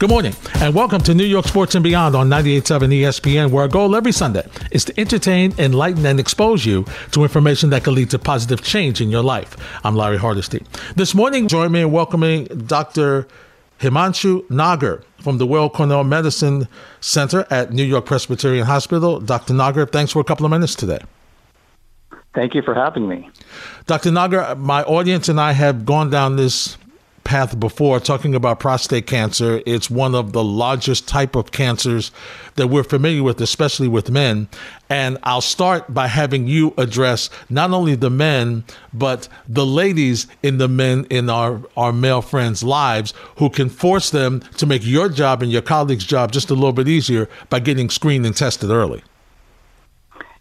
Good morning, and welcome to New York Sports and Beyond on 98.7 ESPN, where our goal every Sunday is to entertain, enlighten, and expose you to information that can lead to positive change in your life. I'm Larry Hardesty. This morning, join me in welcoming Dr. Himanshu Nagar from the Weill Cornell Medicine Center at New York Presbyterian Hospital. Dr. Nagar, thanks for a couple of minutes today. Thank you for having me. Dr. Nagar, my audience and I have gone down this path before talking about prostate cancer. It's one of the largest type of cancers that we're familiar with, especially with men. And I'll start by having you address not only the men, but the ladies in the men in our, our male friends' lives who can force them to make your job and your colleagues' job just a little bit easier by getting screened and tested early.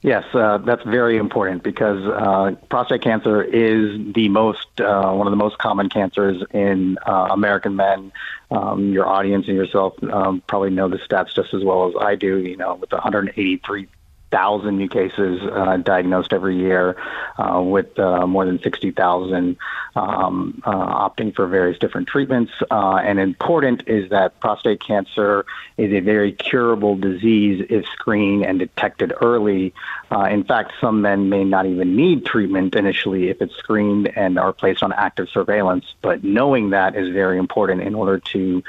Yes, uh, that's very important because uh, prostate cancer is the most uh, one of the most common cancers in uh, American men. Um, your audience and yourself um, probably know the stats just as well as I do. You know, with 183 thousand new cases uh, diagnosed every year, uh, with uh, more than sixty thousand um, uh, opting for various different treatments. Uh, and important is that prostate cancer is a very curable disease if screened and detected early. Uh, in fact, some men may not even need treatment initially if it's screened and are placed on active surveillance. But knowing that is very important in order to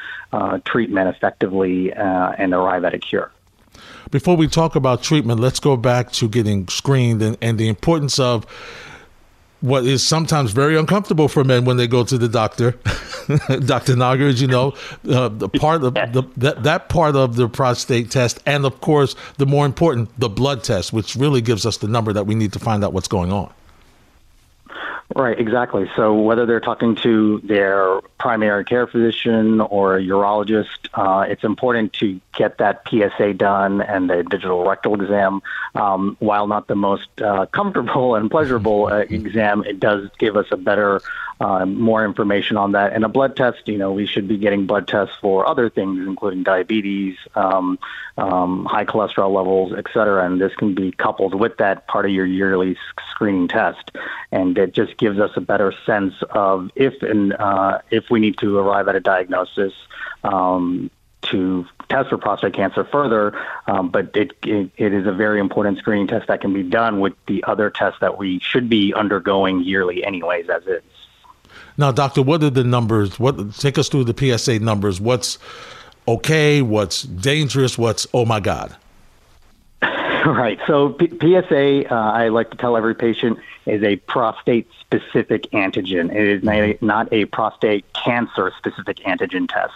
treat men effectively and arrive at a cure before we talk about treatment, let's go back to getting screened and, and the importance of what is sometimes very uncomfortable for men when they go to the doctor. Dr. Nagar, as you know, uh, the part of the, that, that part of the prostate test, and of course, the more important, the blood test, which really gives us the number that we need to find out what's going on. Right, exactly. So whether they're talking to their primary care physician or a urologist, uh, it's important to get that PSA done and the digital rectal exam. Um, while not the most uh, comfortable and pleasurable uh, exam, it does give us a better uh, more information on that. And a blood test, you know, we should be getting blood tests for other things, including diabetes, um, um, high cholesterol levels, et cetera. And this can be coupled with that part of your yearly screening test. And it just gives us a better sense of if and uh, if we need to arrive at a diagnosis. Um, to test for prostate cancer further, um, but it, it, it is a very important screening test that can be done with the other tests that we should be undergoing yearly, anyways, as is. Now, doctor, what are the numbers? What take us through the PSA numbers? What's okay? What's dangerous? What's oh my god? Right. So P- PSA, uh, I like to tell every patient, is a prostate specific antigen. It is not a, not a prostate cancer specific antigen test.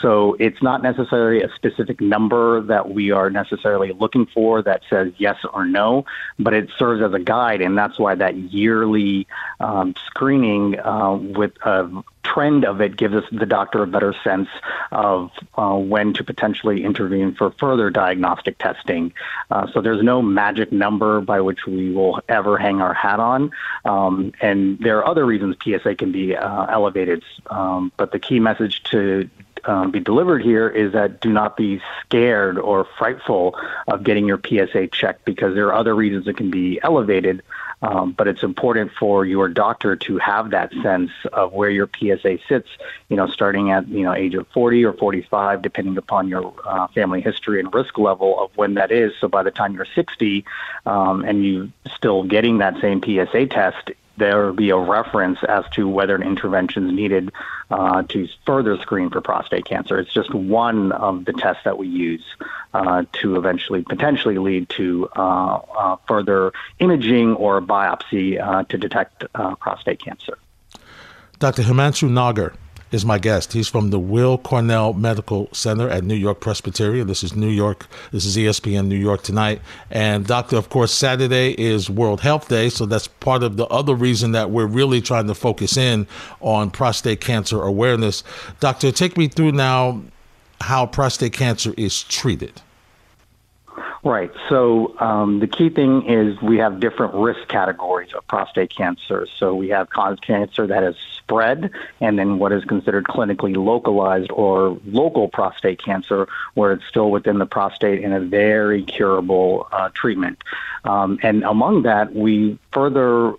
So it's not necessarily a specific number that we are necessarily looking for that says yes or no, but it serves as a guide, and that's why that yearly um, screening uh, with a trend of it gives us the doctor a better sense of uh, when to potentially intervene for further diagnostic testing. Uh, so there's no magic number by which we will ever hang our hat on. Um, and there are other reasons PSA can be uh, elevated, um, but the key message to um, be delivered here is that do not be scared or frightful of getting your PSA checked because there are other reasons it can be elevated. Um, but it's important for your doctor to have that sense of where your PSA sits, you know, starting at, you know, age of 40 or 45, depending upon your uh, family history and risk level of when that is. So by the time you're 60 um, and you're still getting that same PSA test, there be a reference as to whether an intervention is needed uh, to further screen for prostate cancer. It's just one of the tests that we use uh, to eventually potentially lead to uh, uh further imaging or biopsy uh, to detect uh, prostate cancer. Dr. Himanshu Nagar is my guest. He's from the Weill Cornell Medical Center at New York Presbyterian. This is New York. This is ESPN New York tonight. And doctor, of course, Saturday is World Health Day, so that's part of the other reason that we're really trying to focus in on prostate cancer awareness. Doctor, take me through now how prostate cancer is treated. Right. So um, the key thing is we have different risk categories of prostate cancer. So we have cancer that has spread, and then what is considered clinically localized or local prostate cancer, where it's still within the prostate in a very curable uh, treatment. Um, and among that, we further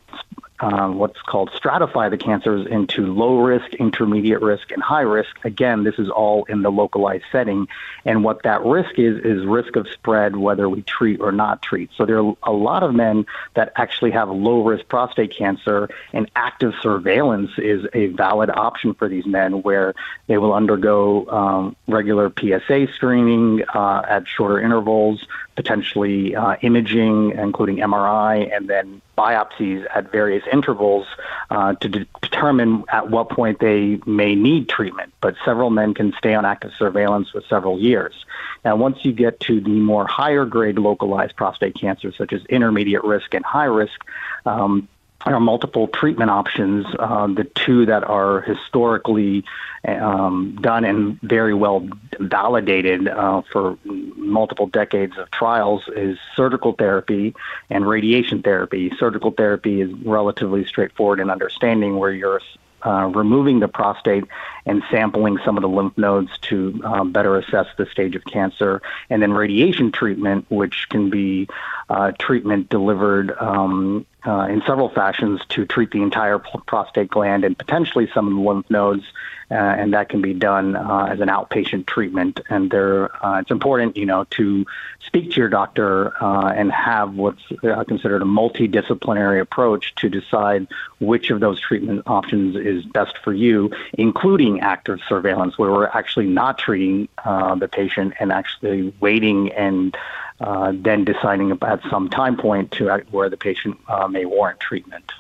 um, what's called stratify the cancers into low risk, intermediate risk, and high risk. Again, this is all in the localized setting. And what that risk is, is risk of spread, whether we treat or not treat. So there are a lot of men that actually have low risk prostate cancer, and active surveillance is a valid option for these men where they will undergo um, regular PSA screening uh, at shorter intervals potentially uh, imaging, including MRI, and then biopsies at various intervals uh, to de- determine at what point they may need treatment. But several men can stay on active surveillance for several years. Now, once you get to the more higher grade localized prostate cancer, such as intermediate risk and high risk, um, are multiple treatment options. Uh, the two that are historically um, done and very well validated uh, for multiple decades of trials is surgical therapy and radiation therapy. Surgical therapy is relatively straightforward in understanding where you're uh, removing the prostate and sampling some of the lymph nodes to um, better assess the stage of cancer. And then radiation treatment, which can be uh, treatment delivered um, uh, in several fashions to treat the entire prostate gland and potentially some of the lymph nodes, uh, and that can be done uh, as an outpatient treatment. And there, uh, it's important, you know, to speak to your doctor uh, and have what's uh, considered a multidisciplinary approach to decide which of those treatment options is best for you, including active surveillance, where we're actually not treating the patient and actually waiting and then deciding at some time point to where the patient uh, may warrant treatment.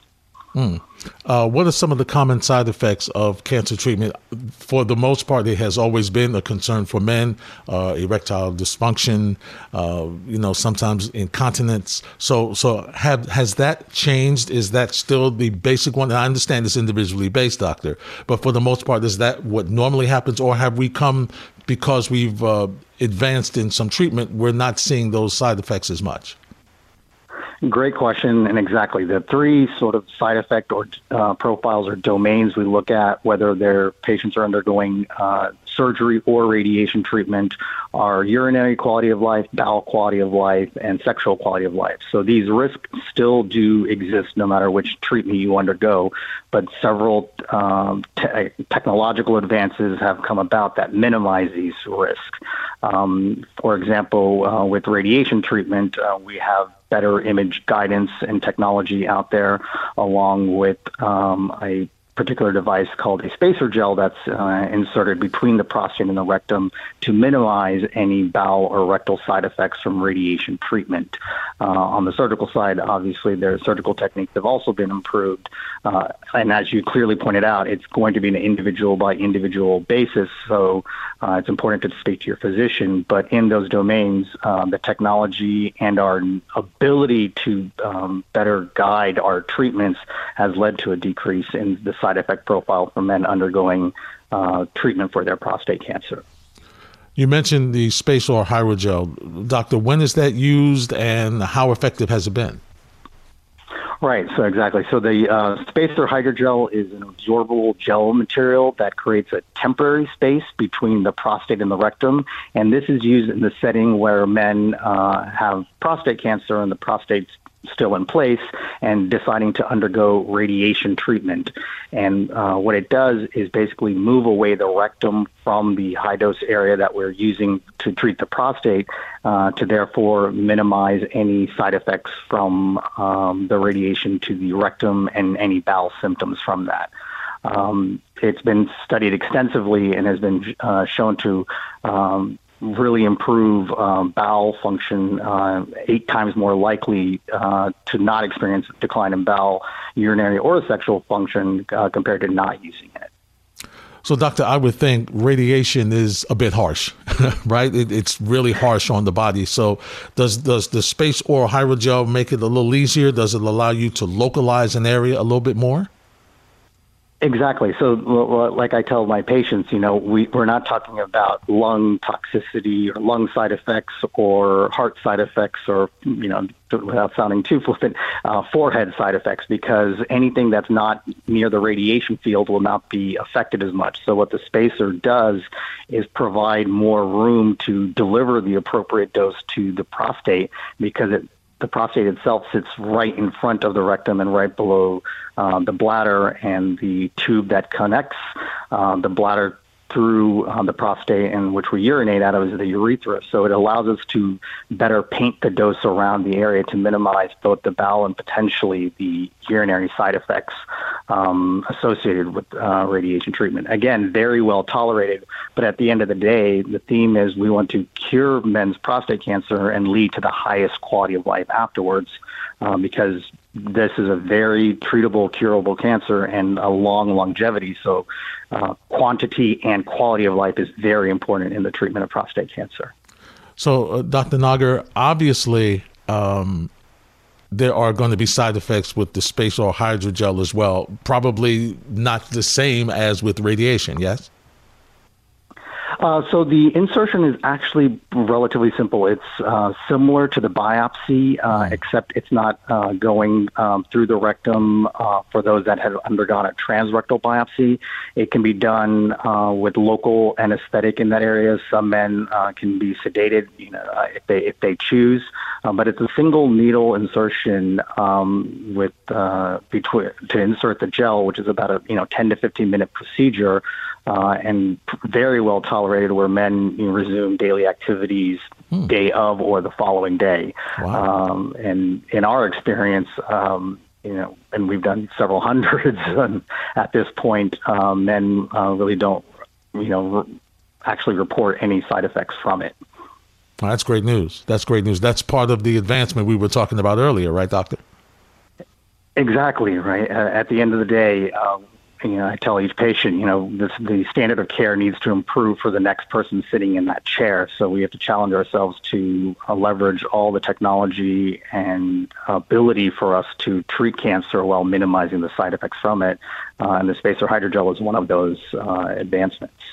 Mm. Uh, what are some of the common side effects of cancer treatment? For the most part, it has always been a concern for men: uh, erectile dysfunction, uh, you know, sometimes incontinence. So, so have has that changed? Is that still the basic one? And I understand it's individually based, doctor, but for the most part, is that what normally happens, or have we come because we've uh, advanced in some treatment, we're not seeing those side effects as much? Great question, and exactly. The three sort of side effect or uh, profiles or domains we look at, whether their patients are undergoing uh, surgery or radiation treatment, are urinary quality of life, bowel quality of life, and sexual quality of life. So these risks still do exist no matter which treatment you undergo, but several um, te- technological advances have come about that minimize these risks. Um, for example, uh, with radiation treatment, uh, we have better image guidance and technology out there, along with um, a particular device called a spacer gel that's uh, inserted between the prostate and the rectum to minimize any bowel or rectal side effects from radiation treatment. Uh, on the surgical side, obviously, their surgical techniques have also been improved. Uh, and as you clearly pointed out, it's going to be an individual by individual basis. So uh, it's important to speak to your physician. But in those domains, um, the technology and our ability to um, better guide our treatments has led to a decrease in the side effect profile for men undergoing uh, treatment for their prostate cancer. You mentioned the spacer or hydrogel. Doctor, when is that used and how effective has it been? Right, so exactly. So the uh, spacer hydrogel is an absorbable gel material that creates a temporary space between the prostate and the rectum, and this is used in the setting where men uh, have prostate cancer and the prostate's still in place and deciding to undergo radiation treatment. And uh, what it does is basically move away the rectum from the high dose area that we're using to treat the prostate uh, to therefore minimize any side effects from um, the radiation to the rectum and any bowel symptoms from that. Um, it's been studied extensively and has been uh, shown to um, really improve um, bowel function, uh, eight times more likely uh, to not experience decline in bowel, urinary, or sexual function uh, compared to not using it. So, doctor, I would think radiation is a bit harsh, right? It, it's really harsh on the body. So, does does the SpaceOAR hydrogel make it a little easier? Does it allow you to localize an area a little bit more? Exactly. So, like I tell my patients, you know, we, we're not talking about lung toxicity or lung side effects or heart side effects or, you know, without sounding too flippant, uh, forehead side effects because anything that's not near the radiation field will not be affected as much. So, what the spacer does is provide more room to deliver the appropriate dose to the prostate because it the prostate itself sits right in front of the rectum and right below uh, the bladder, and the tube that connects uh, the bladder through um, the prostate and which we urinate out of is the urethra. So it allows us to better paint the dose around the area to minimize both the bowel and potentially the urinary side effects um, associated with uh, radiation treatment. Again, very well tolerated, but at the end of the day, the theme is we want to cure men's prostate cancer and lead to the highest quality of life afterwards um, because this is a very treatable, curable cancer and a long longevity. So, uh, quantity and quality of life is very important in the treatment of prostate cancer. So, uh, Dr. Nagar, obviously, um, there are going to be side effects with the SpaceOAR hydrogel as well. Probably not the same as with radiation, yes? Uh, so the insertion is actually relatively simple. It's uh, similar to the biopsy, uh, except it's not uh, going um, through the rectum uh, for those that have undergone a transrectal biopsy. It can be done uh, with local anesthetic in that area. Some men can be sedated, you know, if they if they choose. but it's a single needle insertion um, with between to insert the gel, which is about a you know 10 to 15 minute procedure uh, and very well tolerated where men you know, resume daily activities hmm. day of or the following day. Wow. Um, and in our experience, um, you know, and we've done several hundreds at this point, um, men uh, really don't, you know, re- actually report any side effects from it. Well, that's great news. That's great news. That's part of the advancement we were talking about earlier, right, Doctor? Exactly right. Uh, at the end of the day, um, you know, I tell each patient, you know, this, the standard of care needs to improve for the next person sitting in that chair. So we have to challenge ourselves to uh, leverage all the technology and ability for us to treat cancer while minimizing the side effects from it. Uh, and the spacer hydrogel is one of those uh, advancements.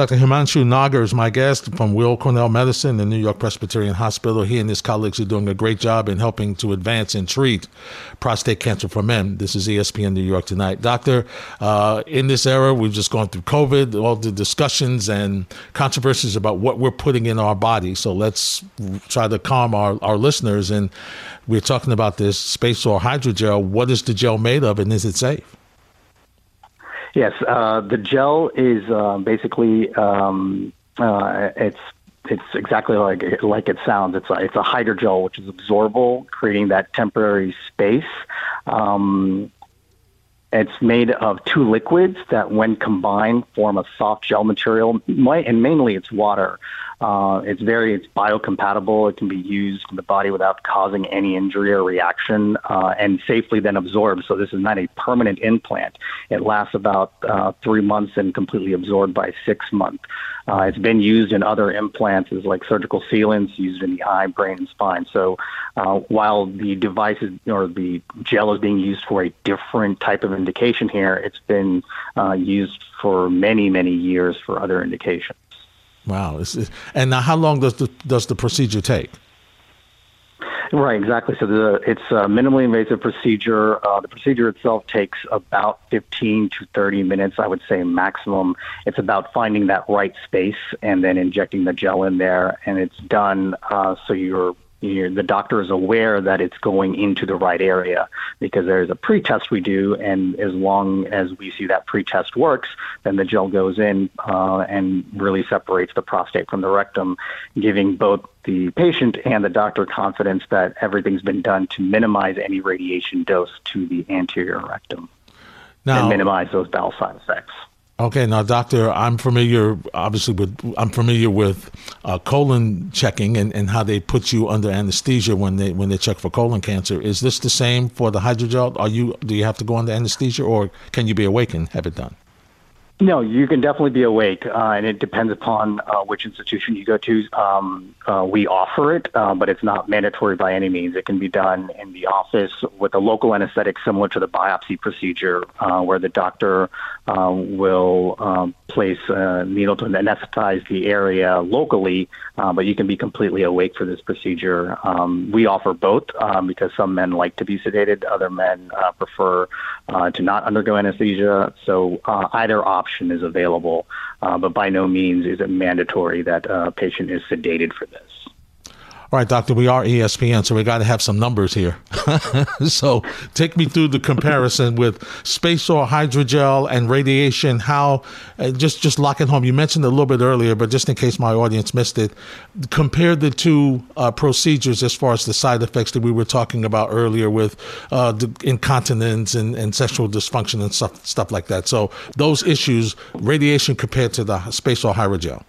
Dr. Himanshu Nagar is my guest from Weill Cornell Medicine and New York Presbyterian Hospital. He and his colleagues are doing a great job in helping to advance and treat prostate cancer for men. This is ESPN New York tonight. Doctor, uh, in this era, we've just gone through COVID, all the discussions and controversies about what we're putting in our body. So let's try to calm our, our listeners. And we're talking about this SpaceOAR hydrogel. What is the gel made of and is it safe? Yes, uh, the gel is uh, basically um, uh, it's it's exactly like like it sounds. It's a, it's a hydrogel, which is absorbable, creating that temporary space. Um, it's made of two liquids that, when combined, form a soft gel material, and mainly it's water. Uh, it's very it's biocompatible. It can be used in the body without causing any injury or reaction, uh, and safely then absorbed. So this is not a permanent implant. It lasts about uh, three months and completely absorbed by six months. Uh, it's been used in other implants like surgical sealants used in the eye, brain, and spine. So uh, while the device is, or the gel is being used for a different type of indication here, it's been uh, used for many, many years for other indications. Wow. and now, how long does the, does the procedure take? Right, exactly. So the, it's a minimally invasive procedure. Uh, the procedure itself takes about 15 to 30 minutes, I would say maximum. It's about finding that right space and then injecting the gel in there, and it's done uh, so you're you're, the doctor is aware that it's going into the right area because there's a pre-test we do, and as long as we see that pre-test works, then the gel goes in uh, and really separates the prostate from the rectum, giving both the patient and the doctor confidence that everything's been done to minimize any radiation dose to the anterior rectum now, and minimize those bowel side effects. Okay, now, doctor, I'm familiar, obviously, with I'm familiar with uh, colon checking and, and how they put you under anesthesia when they when they check for colon cancer. Is this the same for the hydrogel? Are you do you have to go under anesthesia, or can you be awake and have it done? No, you can definitely be awake, uh, and it depends upon uh, which institution you go to. Um, uh, we offer it, uh, but it's not mandatory by any means. It can be done in the office with a local anesthetic, similar to the biopsy procedure, uh, where the doctor uh, will um, place a needle to anesthetize the area locally, but you can be completely awake for this procedure. Um, we offer both um, because some men like to be sedated, other men prefer to not undergo anesthesia. So either option option is available, uh, but by no means is it mandatory that a patient is sedated for this. All right, doctor, we are ESPN, so we got to have some numbers here. so take me through the comparison with SpaceOAR hydrogel and radiation. How, uh, just just lock it home. You mentioned it a little bit earlier, but just in case my audience missed it, compare the two uh, procedures as far as the side effects that we were talking about earlier with uh, incontinence and, and sexual dysfunction and stuff stuff like that. So those issues, radiation compared to the SpaceOAR hydrogel.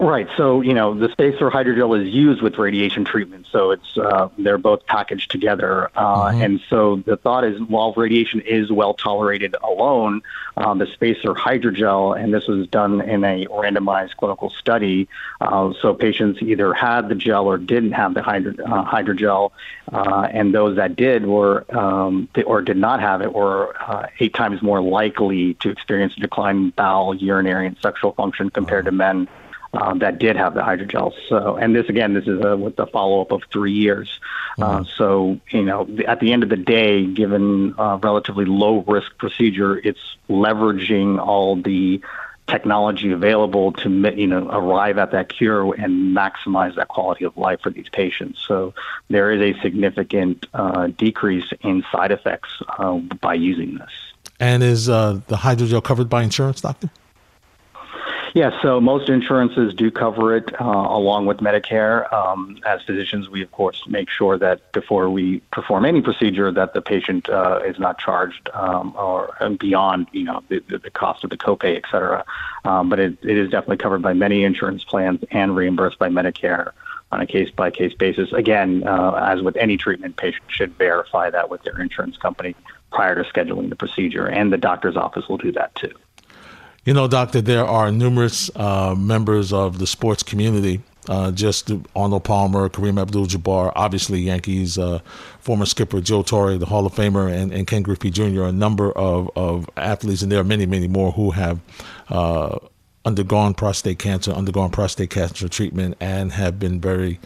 Right. So, you know, the spacer hydrogel is used with radiation treatment. So it's, uh, they're both packaged together. Uh, mm-hmm. And so the thought is while radiation is well tolerated alone, um, the spacer hydrogel, and this was done in a randomized clinical study. Uh, so patients either had the gel or didn't have the hydro, uh, hydrogel. Uh, and those that did were, um, or did not have it were uh, eight times more likely to experience a decline in bowel, urinary, and sexual function compared to men um, that did have the hydrogel. So, and this again, this is a, with the follow up of three years. Uh, mm-hmm. Uh, so, you know, at the end of the day, given a relatively low risk procedure, it's leveraging all the technology available to you know arrive at that cure and maximize that quality of life for these patients. So there is a significant uh, decrease in side effects uh, by using this. And is uh, the hydrogel covered by insurance, doctor? Yeah, so most insurances do cover it uh, along with Medicare. Um, as physicians, we of course make sure that before we perform any procedure, that the patient uh, is not charged um, or beyond, you know, the, the cost of the copay, et cetera. Um, but it, it is definitely covered by many insurance plans and reimbursed by Medicare on a case by case basis. Again, uh, as with any treatment, patients should verify that with their insurance company prior to scheduling the procedure, and the doctor's office will do that too. You know, Doctor, there are numerous uh, members of the sports community. Uh, just Arnold Palmer, Kareem Abdul-Jabbar, obviously Yankees uh, former skipper Joe Torre, the Hall of Famer, and, and Ken Griffey Jr. A number of, of athletes, and there are many, many more who have uh, undergone prostate cancer, undergone prostate cancer treatment, and have been very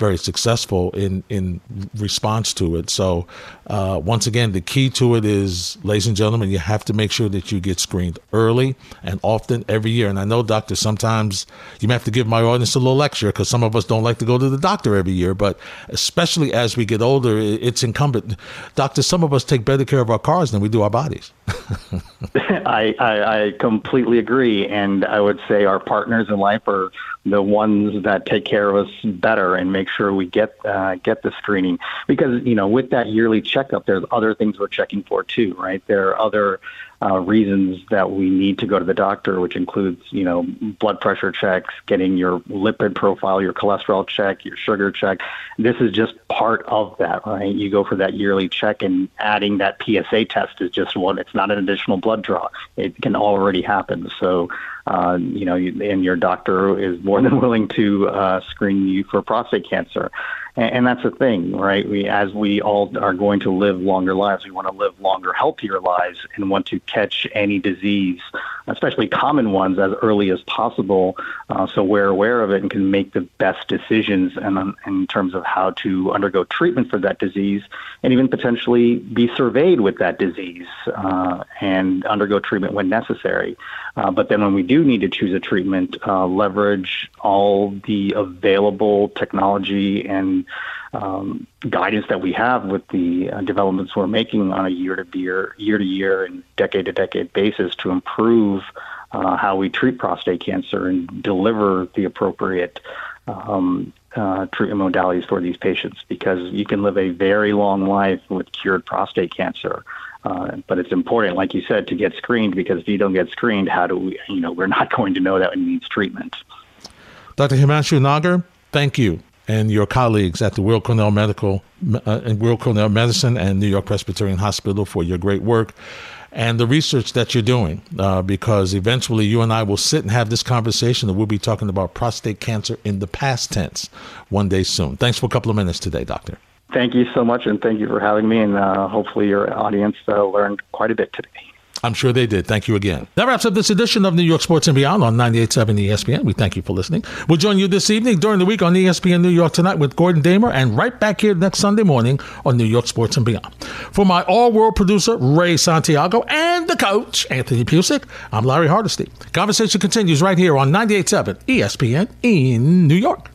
very successful in in response to it. So uh, once again, the key to it is, ladies and gentlemen, you have to make sure that you get screened early and often every year. And I know, doctor, sometimes you may have to give my audience a little lecture because some of us don't like to go to the doctor every year. But especially as we get older, it's incumbent. Doctor, some of us take better care of our cars than we do our bodies. I, I, I completely agree, and I would say our partners in life are the ones that take care of us better and make sure we get uh, get the screening. Because you know with that yearly checkup there's other things we're checking for too right? There are other uh, reasons that we need to go to the doctor, which includes, you know, blood pressure checks, getting your lipid profile, your cholesterol check, your sugar check. This is just part of that, right? You go for that yearly check, and adding that PSA test is just one. It's not an additional blood draw. It can already happen. So, uh, you know, and your doctor is more than willing to uh, screen you for prostate cancer. And, and that's the thing, right? We, as we all are going to live longer lives, we want to live longer, healthier lives, and want to catch any disease, especially common ones, as early as possible, uh, so we're aware of it and can make the best decisions in, um, in terms of how to undergo treatment for that disease, and even potentially be surveyed with that disease uh, and undergo treatment when necessary. Uh, but then when we do need to choose a treatment, uh, leverage all the available technology and um, guidance that we have with the uh, developments we're making on a year to year, year to year, and decade to decade basis to improve uh, how we treat prostate cancer and deliver the appropriate um, uh, treatment modalities for these patients because you can live a very long life with cured prostate cancer. Uh, but it's important, like you said, to get screened because if you don't get screened, how do we, you know, we're not going to know that it needs treatment. Dr. Himanshu Nagar, thank you and your colleagues at the Weill Cornell Medical uh, and Weill Cornell Medicine and New York Presbyterian Hospital for your great work and the research that you're doing, uh, because eventually you and I will sit and have this conversation, and we'll be talking about prostate cancer in the past tense one day soon. Thanks for a couple of minutes today, Doctor. Thank you so much, and thank you for having me. And uh, hopefully, your audience uh, learned quite a bit today. I'm sure they did. Thank you again. That wraps up this edition of New York Sports and Beyond on 98.7 ESPN. We thank you for listening. We'll join you this evening during the week on ESPN New York Tonight with Gordon Damer and right back here next Sunday morning on New York Sports and Beyond. For my all-world producer, Ray Santiago, and the coach, Anthony Pusick, I'm Larry Hardesty. Conversation continues right here on 98.7 ESPN in New York.